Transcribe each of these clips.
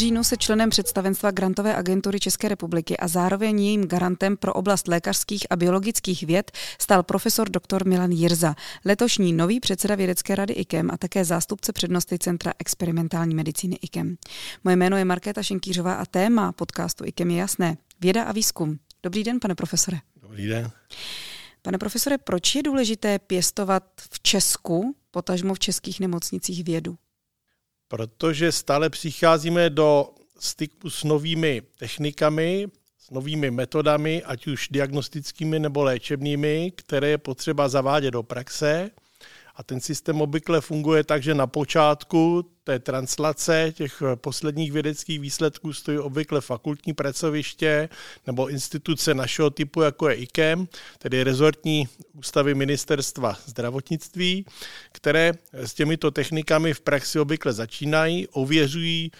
říjnu se členem představenstva Grantové agentury České republiky a zároveň jejím garantem pro oblast lékařských a biologických věd stal profesor dr. Milan Jirza, letošní nový předseda vědecké rady IKEM a také zástupce přednosti Centra experimentální medicíny IKEM. Moje jméno je Markéta Šenkýřová a téma podcastu IKEM je jasné. Věda a výzkum. Dobrý den, pane profesore. Dobrý den. Pane profesore, proč je důležité pěstovat v Česku, potažmo v českých nemocnicích vědu? Protože stále přicházíme do styku s novými technikami, s novými metodami, ať už diagnostickými nebo léčebnými, které je potřeba zavádět do praxe. A ten systém obvykle funguje tak, že na počátku té translace těch posledních vědeckých výsledků stojí obvykle fakultní pracoviště nebo instituce našeho typu, jako je IKEM, tedy rezortní ústavy ministerstva zdravotnictví, které s těmito technikami v praxi obvykle začínají, ověřují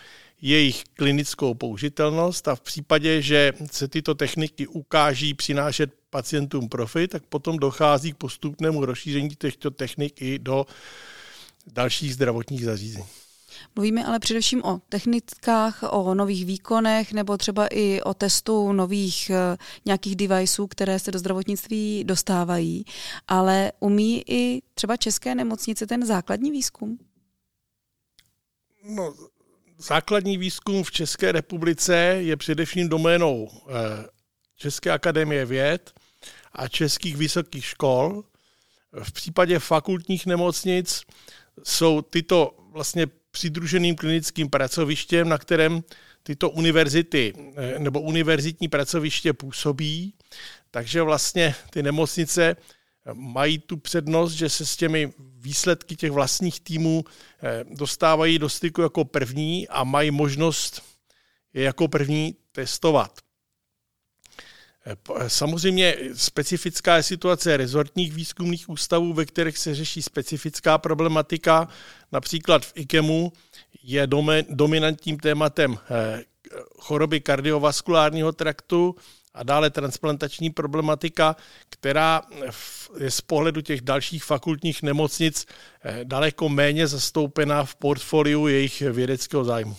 jejich klinickou použitelnost a v případě, že se tyto techniky ukáží přinášet pacientům profit, tak potom dochází k postupnému rozšíření těchto technik i do dalších zdravotních zařízení. Mluvíme ale především o technikách, o nových výkonech nebo třeba i o testu nových uh, nějakých deviceů, které se do zdravotnictví dostávají, ale umí i třeba české nemocnice ten základní výzkum? No, základní výzkum v České republice je především doménou eh, České akademie věd a českých vysokých škol. V případě fakultních nemocnic jsou tyto vlastně přidruženým klinickým pracovištěm, na kterém tyto univerzity eh, nebo univerzitní pracoviště působí. Takže vlastně ty nemocnice mají tu přednost, že se s těmi výsledky těch vlastních týmů eh, dostávají do styku jako první a mají možnost je jako první testovat. Eh, eh, samozřejmě specifická je situace rezortních výzkumných ústavů, ve kterých se řeší specifická problematika. Například v IKEMu je dominantním tématem choroby kardiovaskulárního traktu, a dále transplantační problematika, která je z pohledu těch dalších fakultních nemocnic eh, daleko méně zastoupená v portfoliu jejich vědeckého zájmu.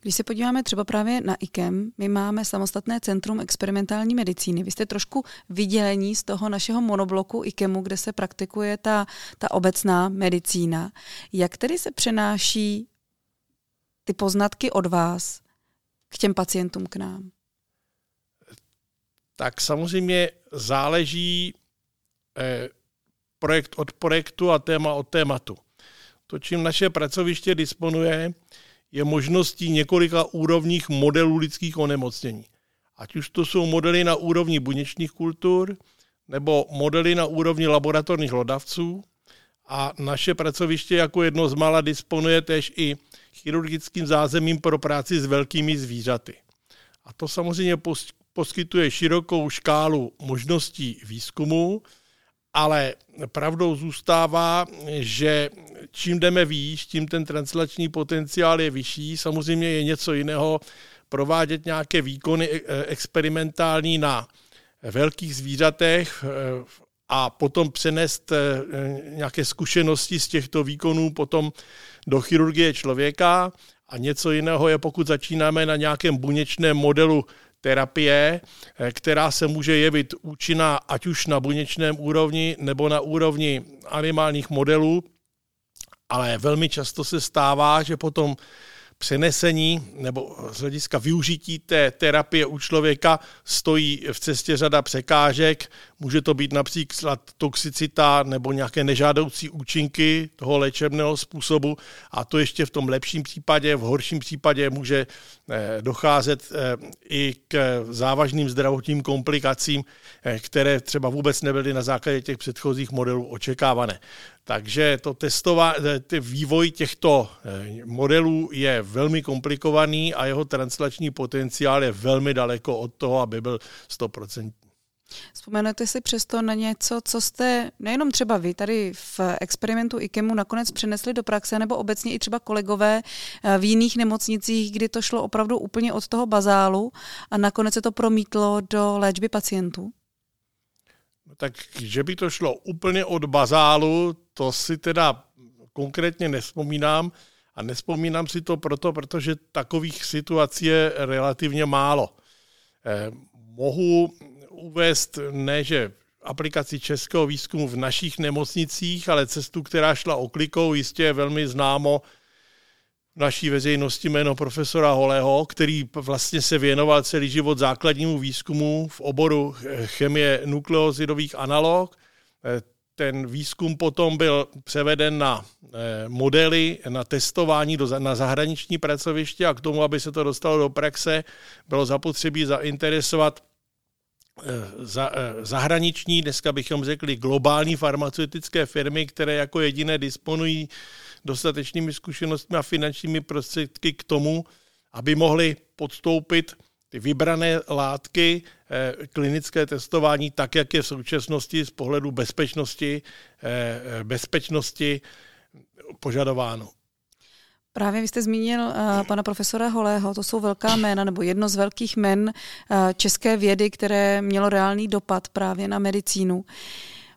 Když se podíváme třeba právě na IKEM, my máme samostatné centrum experimentální medicíny. Vy jste trošku vydělení z toho našeho monobloku IKEMu, kde se praktikuje ta, ta obecná medicína. Jak tedy se přenáší ty poznatky od vás k těm pacientům k nám? tak samozřejmě záleží eh, projekt od projektu a téma od tématu. To, čím naše pracoviště disponuje, je možností několika úrovních modelů lidských onemocnění. Ať už to jsou modely na úrovni buněčných kultur, nebo modely na úrovni laboratorních lodavců. A naše pracoviště jako jedno z mála disponuje tež i chirurgickým zázemím pro práci s velkými zvířaty. A to samozřejmě poskytuje širokou škálu možností výzkumu, ale pravdou zůstává, že čím jdeme výš, tím ten translační potenciál je vyšší. Samozřejmě je něco jiného provádět nějaké výkony e, experimentální na velkých zvířatech e, a potom přenést e, nějaké zkušenosti z těchto výkonů potom do chirurgie člověka. A něco jiného je, pokud začínáme na nějakém buněčném modelu terapie, eh, která se může jevit účinná ať už na buněčném úrovni nebo na úrovni animálních modelů, ale velmi často se stává, že potom přenesení nebo z hlediska využití té terapie u člověka stojí v cestě řada překážek. Může to být například toxicita nebo nějaké nežádoucí účinky toho léčebného způsobu a to ještě v tom lepším případě, v horším případě může docházet eh, i k závažným zdravotním komplikacím, eh, které třeba vůbec nebyly na základě těch předchozích modelů očekávané. Takže to testová, vývoj těchto modelů je velmi komplikovaný a jeho translační potenciál je velmi daleko od toho, aby byl 100%. Vzpomenete si přesto na něco, co jste nejenom třeba vy tady v experimentu IKEMu nakonec přenesli do praxe, nebo obecně i třeba kolegové eh, v jiných nemocnicích, kdy to šlo opravdu úplně od toho bazálu a nakonec se to promítlo do léčby pacientů? No tak, že by to šlo úplně od bazálu, to si teda konkrétně nespomínám, A nespomínám si to proto, protože takových situací je relativně málo. Eh, mohu uvést ne, že aplikaci českého výzkumu v našich nemocnicích, ale cestu, která šla oklikou, jistě je velmi známo naší veřejnosti jméno profesora Holého, který vlastně se věnoval celý život základnímu výzkumu v oboru chemie nukleozidových analog. Ten výzkum potom byl převeden na eh, modely, na testování do, na zahraniční pracoviště a k tomu, aby se to dostalo do praxe, bylo zapotřebí zainteresovat eh, za, eh, zahraniční, dneska bychom řekli globální farmaceutické firmy, které jako jediné disponují dostatečnými zkušenostmi a finančními prostředky k tomu, aby mohli podstoupit ty vybrané látky, eh, klinické testování, tak, jak je v současnosti z pohledu bezpečnosti, eh, bezpečnosti požadováno. Právě vy jste zmínil uh, pana profesora Holého, to jsou velká jména, nebo jedno z velkých men uh, české vědy, které mělo reálný dopad právě na medicínu.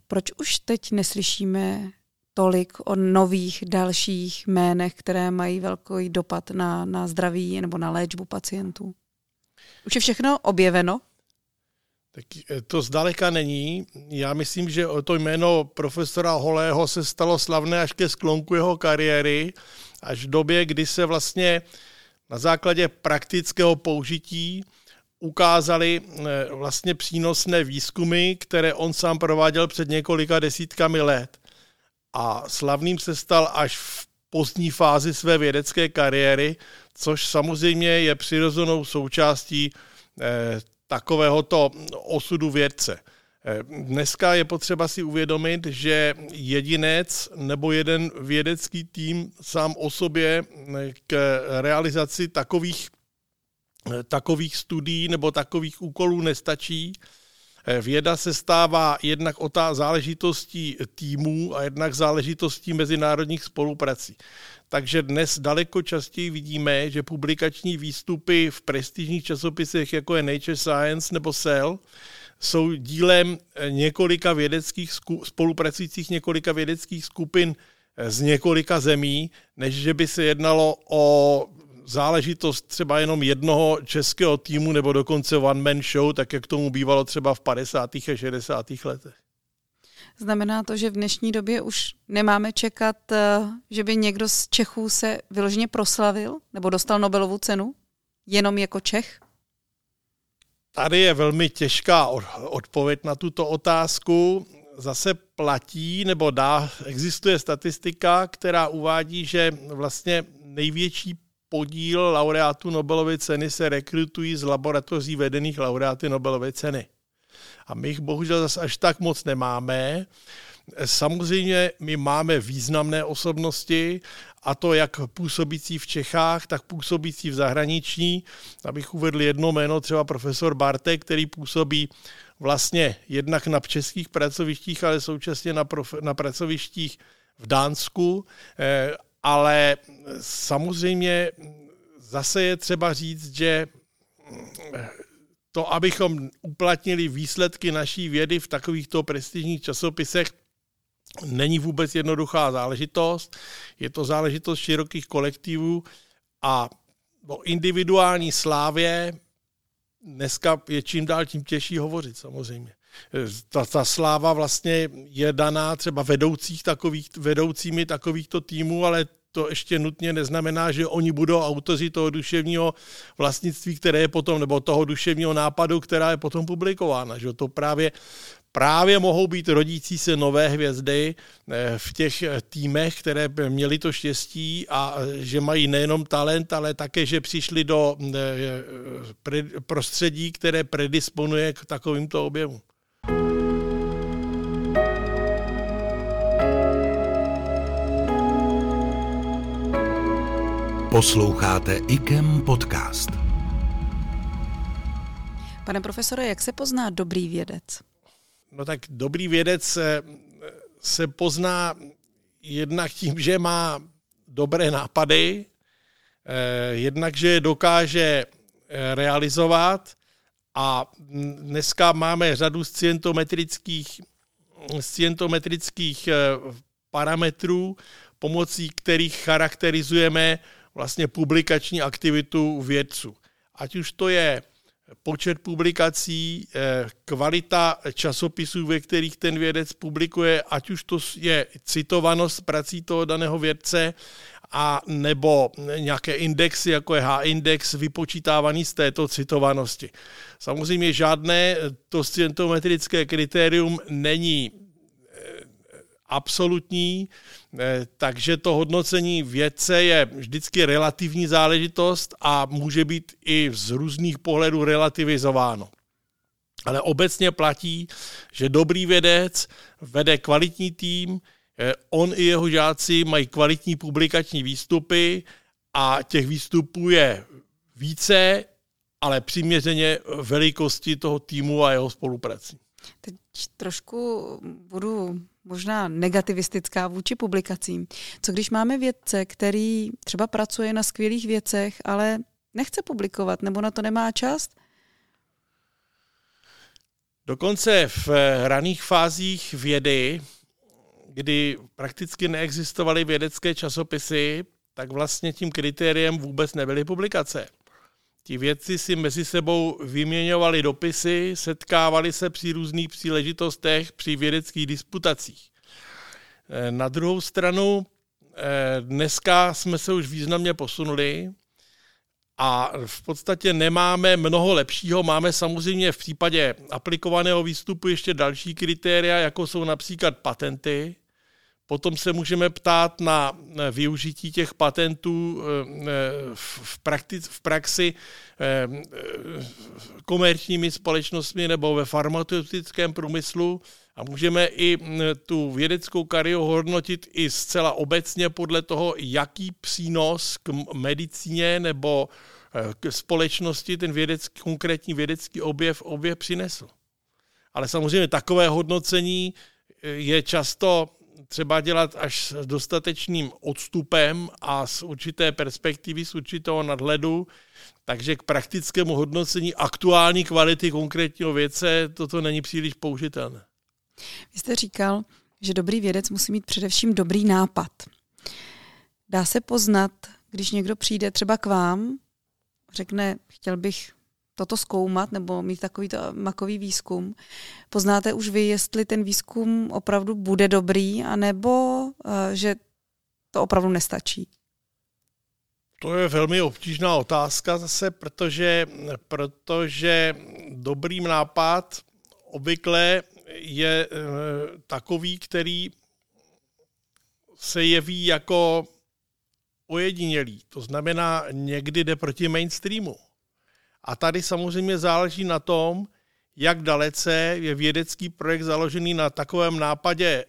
Proč už teď neslyšíme tolik o nových dalších jménech, které mají velký dopad na, na zdraví nebo na léčbu pacientů? Už je všechno objeveno? Tak eh, to zdaleka není. Já myslím, že to jméno profesora Holého se stalo slavné až ke sklonku jeho kariéry, až v době, kdy se vlastně na základě praktického použití ukázali eh, vlastně přínosné výzkumy, které on sám prováděl před několika desítkami let a slavným se stal až v pozdní fázi své vědecké kariéry, což samozřejmě je přirozenou součástí eh, takovéhoto osudu vědce. Dneska je potřeba si uvědomit, že jedinec nebo jeden vědecký tým sám o sobě eh, k realizaci takových, eh, takových studií nebo takových úkolů nestačí. Eh, věda se stává jednak o ta záležitostí týmů a jednak záležitostí mezinárodních spoluprací. Takže dnes daleko častěji vidíme, že publikační výstupy v prestižních časopisech, jako je Nature Science nebo Cell, jsou dílem eh, několika vědeckých spolupracujících několika vědeckých skupin eh, z několika zemí, než že by se jednalo o záležitost třeba jenom jednoho českého týmu nebo dokonce one-man show, tak jak tomu bývalo třeba v 50. a 60. letech. Znamená to, že v dnešní době už nemáme čekat, eh, že by někdo z Čechů se vyloženě proslavil nebo dostal Nobelovu cenu jenom jako Čech? Tady je velmi těžká odpověď na tuto otázku. Zase platí nebo dá, existuje statistika, která uvádí, že vlastně největší podíl laureátů Nobelovy ceny se rekrutují z laboratoří vedených laureáty Nobelovy ceny. A my jich bohužel zase až tak moc nemáme. Samozřejmě my máme významné osobnosti, a to jak působící v Čechách, tak působící v zahraničí. Abych uvedl jedno jméno, třeba profesor Bartek, který působí vlastně jednak na českých pracovištích, ale současně na, prof, na pracovištích v Dánsku eh, ale samozřejmě zase je třeba říct, že to, abychom uplatnili výsledky naší vědy v takovýchto prestižních časopisech, není vůbec jednoduchá záležitost. Je to záležitost širokých kolektivů a o individuální slávě dneska je čím dál tím těžší hovořit samozřejmě ta, ta sláva vlastně je daná třeba vedoucích takových, vedoucími takovýchto týmů, ale to ještě nutně neznamená, že oni budou autoři toho duševního vlastnictví, které je potom, nebo toho duševního nápadu, která je potom publikována. Že to právě právě mohou být rodící se nové hvězdy eh, v těch týmech, které měli to štěstí a eh, že mají nejenom talent, ale také, že přišli do eh, prostředí, které predisponuje k takovýmto objemům. Posloucháte IKEM podcast. Pane profesore, jak se pozná dobrý vědec? No tak dobrý vědec se, pozná jednak tím, že má dobré nápady, eh, jednak, že je dokáže eh, realizovat a dneska máme řadu scientometrických, scientometrických eh, parametrů pomocí kterých charakterizujeme vlastně publikační aktivitu vědců. Ať už to je počet publikací, eh, kvalita časopisů, ve kterých ten vědec publikuje, ať už to je citovanost prací toho daného vědce, a nebo nějaké indexy, jako je H-index, vypočítávaný z této citovanosti. Samozřejmě žádné to scientometrické kritérium není absolutní, eh, takže to hodnocení vědce je vždycky relativní záležitost a může být i z různých pohledů relativizováno. Ale obecně platí, že dobrý vědec vede kvalitní tým, eh, on i jeho žáci mají kvalitní publikační výstupy a těch výstupů je více, ale přiměřeně velikosti toho týmu a jeho spoluprací. Teď trošku budu možná negativistická vůči publikacím. Co když máme vědce, který třeba pracuje na skvělých věcech, ale nechce publikovat nebo na to nemá čas? Dokonce v raných fázích vědy, kdy prakticky neexistovaly vědecké časopisy, tak vlastně tím kritériem vůbec nebyly publikace. Ti vědci si mezi sebou vyměňovali dopisy, setkávali se při různých příležitostech, při vědeckých disputacích. Eh, na druhou stranu, eh, dneska jsme se už významně posunuli a v podstatě nemáme mnoho lepšího. Máme samozřejmě v případě aplikovaného výstupu ještě další kritéria, jako jsou například patenty, Potom se můžeme ptát na využití těch patentů eh, v, praktic, v praxi eh, komerčními společnostmi nebo ve farmaceutickém průmyslu a můžeme i tu vědeckou kariéru hodnotit i zcela obecně podle toho, jaký přínos k medicíně nebo eh, k společnosti ten vědecký, konkrétní vědecký objev, objev přinesl. Ale samozřejmě takové hodnocení je často třeba dělat až s dostatečným odstupem a z určité perspektivy, z určitého nadhledu, takže k praktickému hodnocení aktuální kvality konkrétního věce toto není příliš použitelné. Vy jste říkal, že dobrý vědec musí mít především dobrý nápad. Dá se poznat, když někdo přijde třeba k vám, řekne, chtěl bych toto zkoumat nebo mít takový to makový výzkum. Poznáte už vy, jestli ten výzkum opravdu bude dobrý, anebo uh, že to opravdu nestačí? To je velmi obtížná otázka zase, protože, protože dobrý nápad obvykle je e, takový, který se jeví jako ojedinělý. To znamená, někdy jde proti mainstreamu. A tady samozřejmě záleží na tom, jak dalece je vědecký projekt založený na takovém nápadě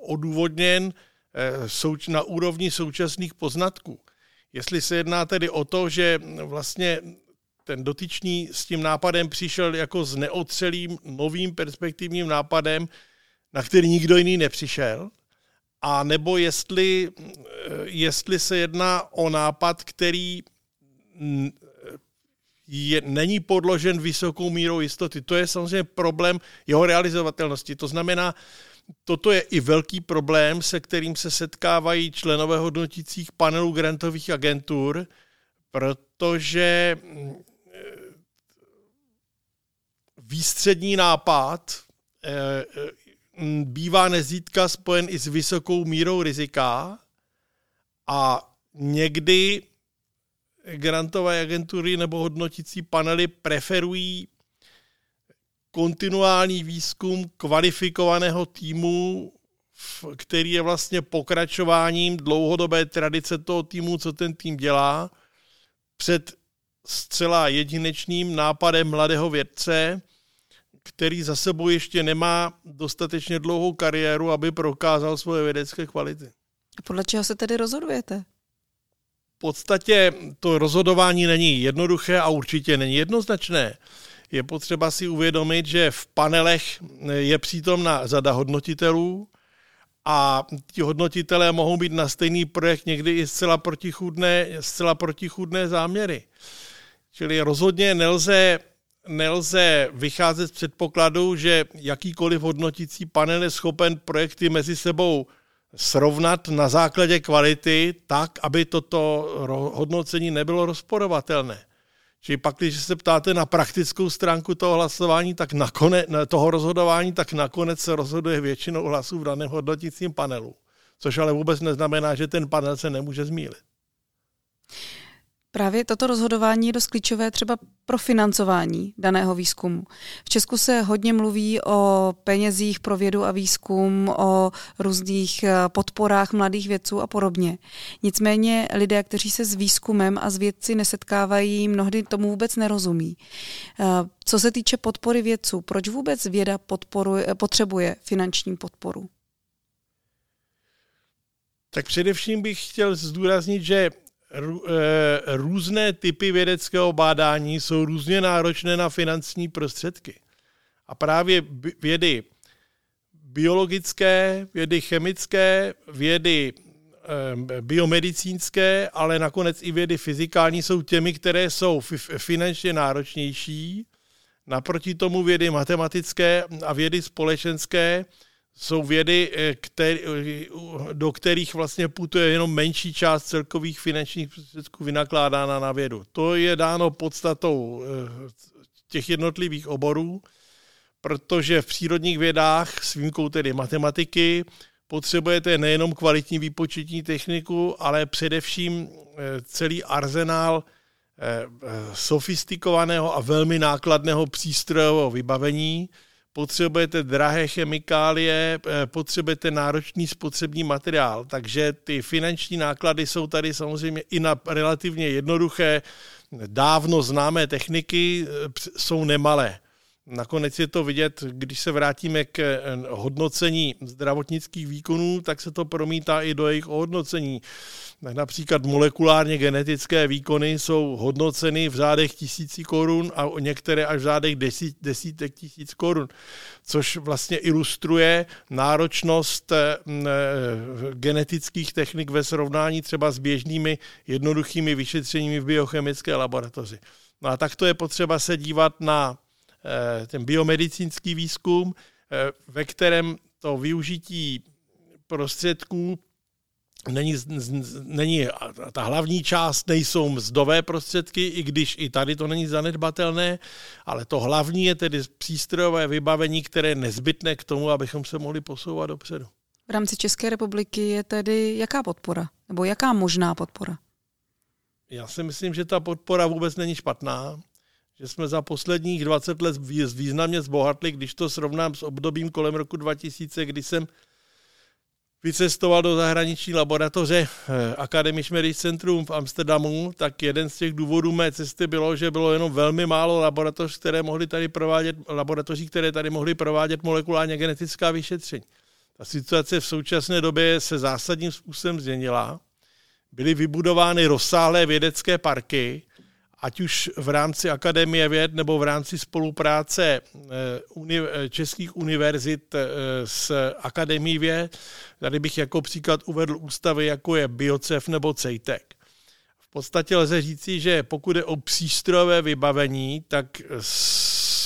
odůvodněn eh, na úrovni současných poznatků. Jestli se jedná tedy o to, že vlastně ten dotyčný s tím nápadem přišel jako s neotřelým novým perspektivním nápadem, na který nikdo jiný nepřišel, a nebo jestli, eh, jestli se jedná o nápad, který je, není podložen vysokou mírou jistoty. To je samozřejmě problém jeho realizovatelnosti. To znamená, toto je i velký problém, se kterým se setkávají členové hodnotících panelů grantových agentur, protože mm, výstřední nápad eh, mm, bývá nezítka spojen i s vysokou mírou rizika a někdy grantové agentury nebo hodnotící panely preferují kontinuální výzkum kvalifikovaného týmu, který je vlastně pokračováním dlouhodobé tradice toho týmu, co ten tým dělá, před zcela jedinečným nápadem mladého vědce, který za sebou ještě nemá dostatečně dlouhou kariéru, aby prokázal svoje vědecké kvality. A podle čeho se tedy rozhodujete? Podstatě to rozhodování není jednoduché a určitě není jednoznačné. Je potřeba si uvědomit, že v panelech je přítomna řada hodnotitelů a ti hodnotitelé mohou být na stejný projekt někdy i zcela protichůdné, zcela protichůdné záměry. Čili rozhodně nelze, nelze vycházet z předpokladu, že jakýkoliv hodnotící panel je schopen projekty mezi sebou srovnat na základě kvality tak, aby toto hodnocení nebylo rozporovatelné. Čili pak, když se ptáte na praktickou stránku toho hlasování, tak nakonec, toho rozhodování, tak nakonec se rozhoduje většinou hlasů v daném hodnotícím panelu. Což ale vůbec neznamená, že ten panel se nemůže zmílit. Právě toto rozhodování je dost klíčové třeba pro financování daného výzkumu. V Česku se hodně mluví o penězích pro vědu a výzkum, o různých eh, podporách mladých vědců a podobně. Nicméně lidé, kteří se s výzkumem a s vědci nesetkávají, mnohdy tomu vůbec nerozumí. Eh, co se týče podpory vědců, proč vůbec věda podporuje, potřebuje finanční podporu? Tak především bych chtěl zdůraznit, že Eh, různé typy vědeckého bádání jsou různě náročné na finanční prostředky. A právě vědy biologické, vědy chemické, vědy eh, biomedicínské, ale nakonec i vědy fyzikální jsou těmi, které jsou finančně náročnější. Naproti tomu vědy matematické a vědy společenské jsou vědy, eh, který, do kterých vlastně putuje jenom menší část celkových finančních prostředků vynakládána na vědu. To je dáno podstatou eh, těch jednotlivých oborů, protože v přírodních vědách, s výjimkou tedy matematiky, potřebujete nejenom kvalitní výpočetní techniku, ale především eh, celý arzenál sofistikovaného a velmi nákladného přístrojového vybavení, potřebujete drahé chemikálie, eh, potřebujete náročný spotřební materiál, takže ty finanční náklady jsou tady samozřejmě i na relativně jednoduché, dávno známé techniky eh, jsou nemalé. Nakonec je to vidět, když se vrátíme k eh, hodnocení zdravotnických výkonů, tak se to promítá i do jejich ohodnocení. Například molekulárně genetické výkony jsou hodnoceny v řádech tisící korun a některé až v řádech desít, desítek tisíc korun, což vlastně ilustruje náročnost eh, eh, genetických technik ve srovnání třeba s běžnými jednoduchými vyšetřeními v biochemické laboratoři. No a takto je potřeba se dívat na ten biomedicínský výzkum, eh, ve kterém to využití prostředků není, není ta hlavní část nejsou mzdové prostředky, i když i tady to není zanedbatelné, ale to hlavní je tedy přístrojové vybavení, které je nezbytné k tomu, abychom se mohli posouvat dopředu. V rámci České republiky je tedy jaká podpora? Nebo jaká možná podpora? Já si myslím, že ta podpora vůbec není špatná že jsme za posledních 20 let významně zbohatli, když to srovnám s obdobím kolem roku 2000, kdy jsem vycestoval do zahraniční laboratoře eh, Academy Schmerich Centrum v Amsterdamu, tak jeden z těch důvodů mé cesty bylo, že bylo jenom velmi málo laboratoř, které mohly tady provádět, laboratoří, které tady mohly provádět molekulárně genetická vyšetření. Ta situace v současné době se zásadním způsobem změnila. Byly vybudovány rozsáhlé vědecké parky, ať už v rámci Akademie věd nebo v rámci spolupráce eh, eh, českých univerzit eh, s Akademií věd. Tady bych jako příklad uvedl ústavy, jako je Biocef nebo CEJTEC. V podstatě lze říci, že pokud je o přístrojové vybavení, tak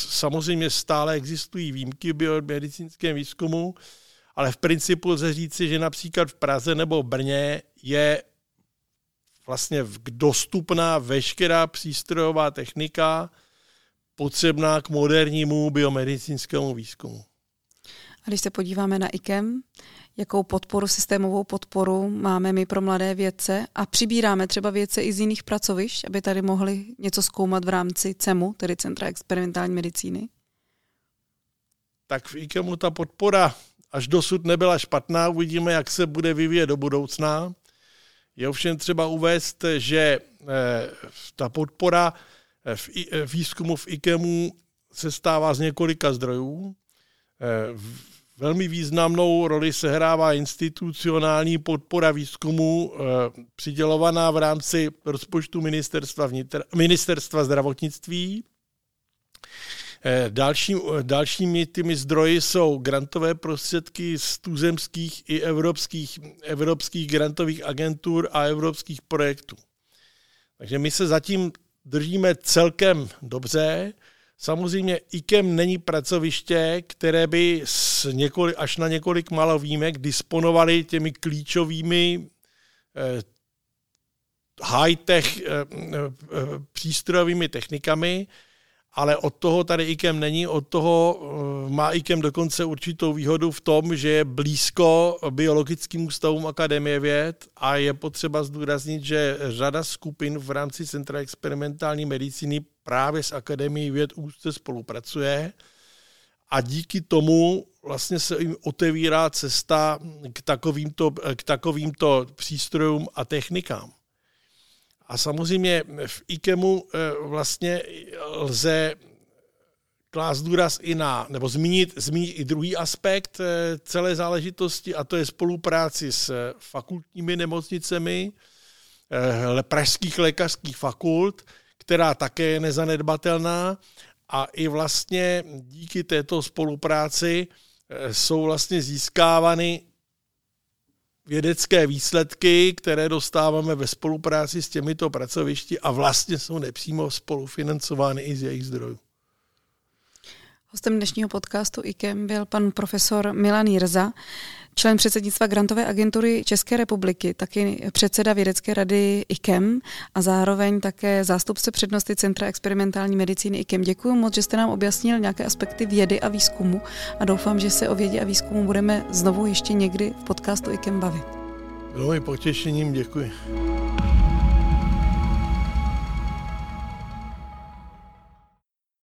samozřejmě stále existují výjimky v biomedicínském výzkumu, ale v principu lze říci, že například v Praze nebo Brně je vlastně dostupná veškerá přístrojová technika potřebná k modernímu biomedicínskému výzkumu. A když se podíváme na IKEM, jakou podporu, systémovou podporu máme my pro mladé vědce a přibíráme třeba vědce i z jiných pracovišť, aby tady mohli něco zkoumat v rámci CEMu, tedy Centra experimentální medicíny? Tak v IKEMu ta podpora až dosud nebyla špatná, uvidíme, jak se bude vyvíjet do budoucna. Je ovšem třeba uvést, že eh, ta podpora eh, v eh, výzkumu v IKEMu se stává z několika zdrojů. Velmi významnou roli sehrává institucionální podpora výzkumu přidělovaná v rámci rozpočtu ministerstva, vnitr, ministerstva zdravotnictví. Eh, další, eh, dalšími těmi zdroji jsou grantové prostředky z tuzemských i evropských, evropských grantových agentur a evropských projektů. Takže my se zatím držíme celkem dobře. Samozřejmě IKEM není pracoviště, které by s několik, až na několik málo výjimek disponovali těmi klíčovými eh, high-tech eh, eh, přístrojovými technikami, ale od toho tady IKEM není, od toho má IKEM dokonce určitou výhodu v tom, že je blízko biologickým ústavům Akademie věd a je potřeba zdůraznit, že řada skupin v rámci Centra experimentální medicíny právě s Akademií věd úzce spolupracuje a díky tomu vlastně se jim otevírá cesta k takovýmto, k takovýmto přístrojům a technikám. A samozřejmě v IKEMu eh, vlastně lze klást důraz i na, nebo zmínit, zmínit i druhý aspekt eh, celé záležitosti, a to je spolupráci s fakultními nemocnicemi, eh, pražských lékařských fakult, která také je nezanedbatelná. A i vlastně díky této spolupráci jsou vlastně získávány vědecké výsledky, které dostáváme ve spolupráci s těmito pracovišti a vlastně jsou nepřímo spolufinancovány i z jejich zdrojů. Hostem dnešního podcastu IKEM byl pan profesor Milan Jirza, člen předsednictva Grantové agentury České republiky, taky předseda vědecké rady IKEM a zároveň také zástupce přednosti Centra experimentální medicíny IKEM. Děkuji moc, že jste nám objasnil nějaké aspekty vědy a výzkumu a doufám, že se o vědě a výzkumu budeme znovu ještě někdy v podcastu IKEM bavit. Bylo mi potěšením, děkuji.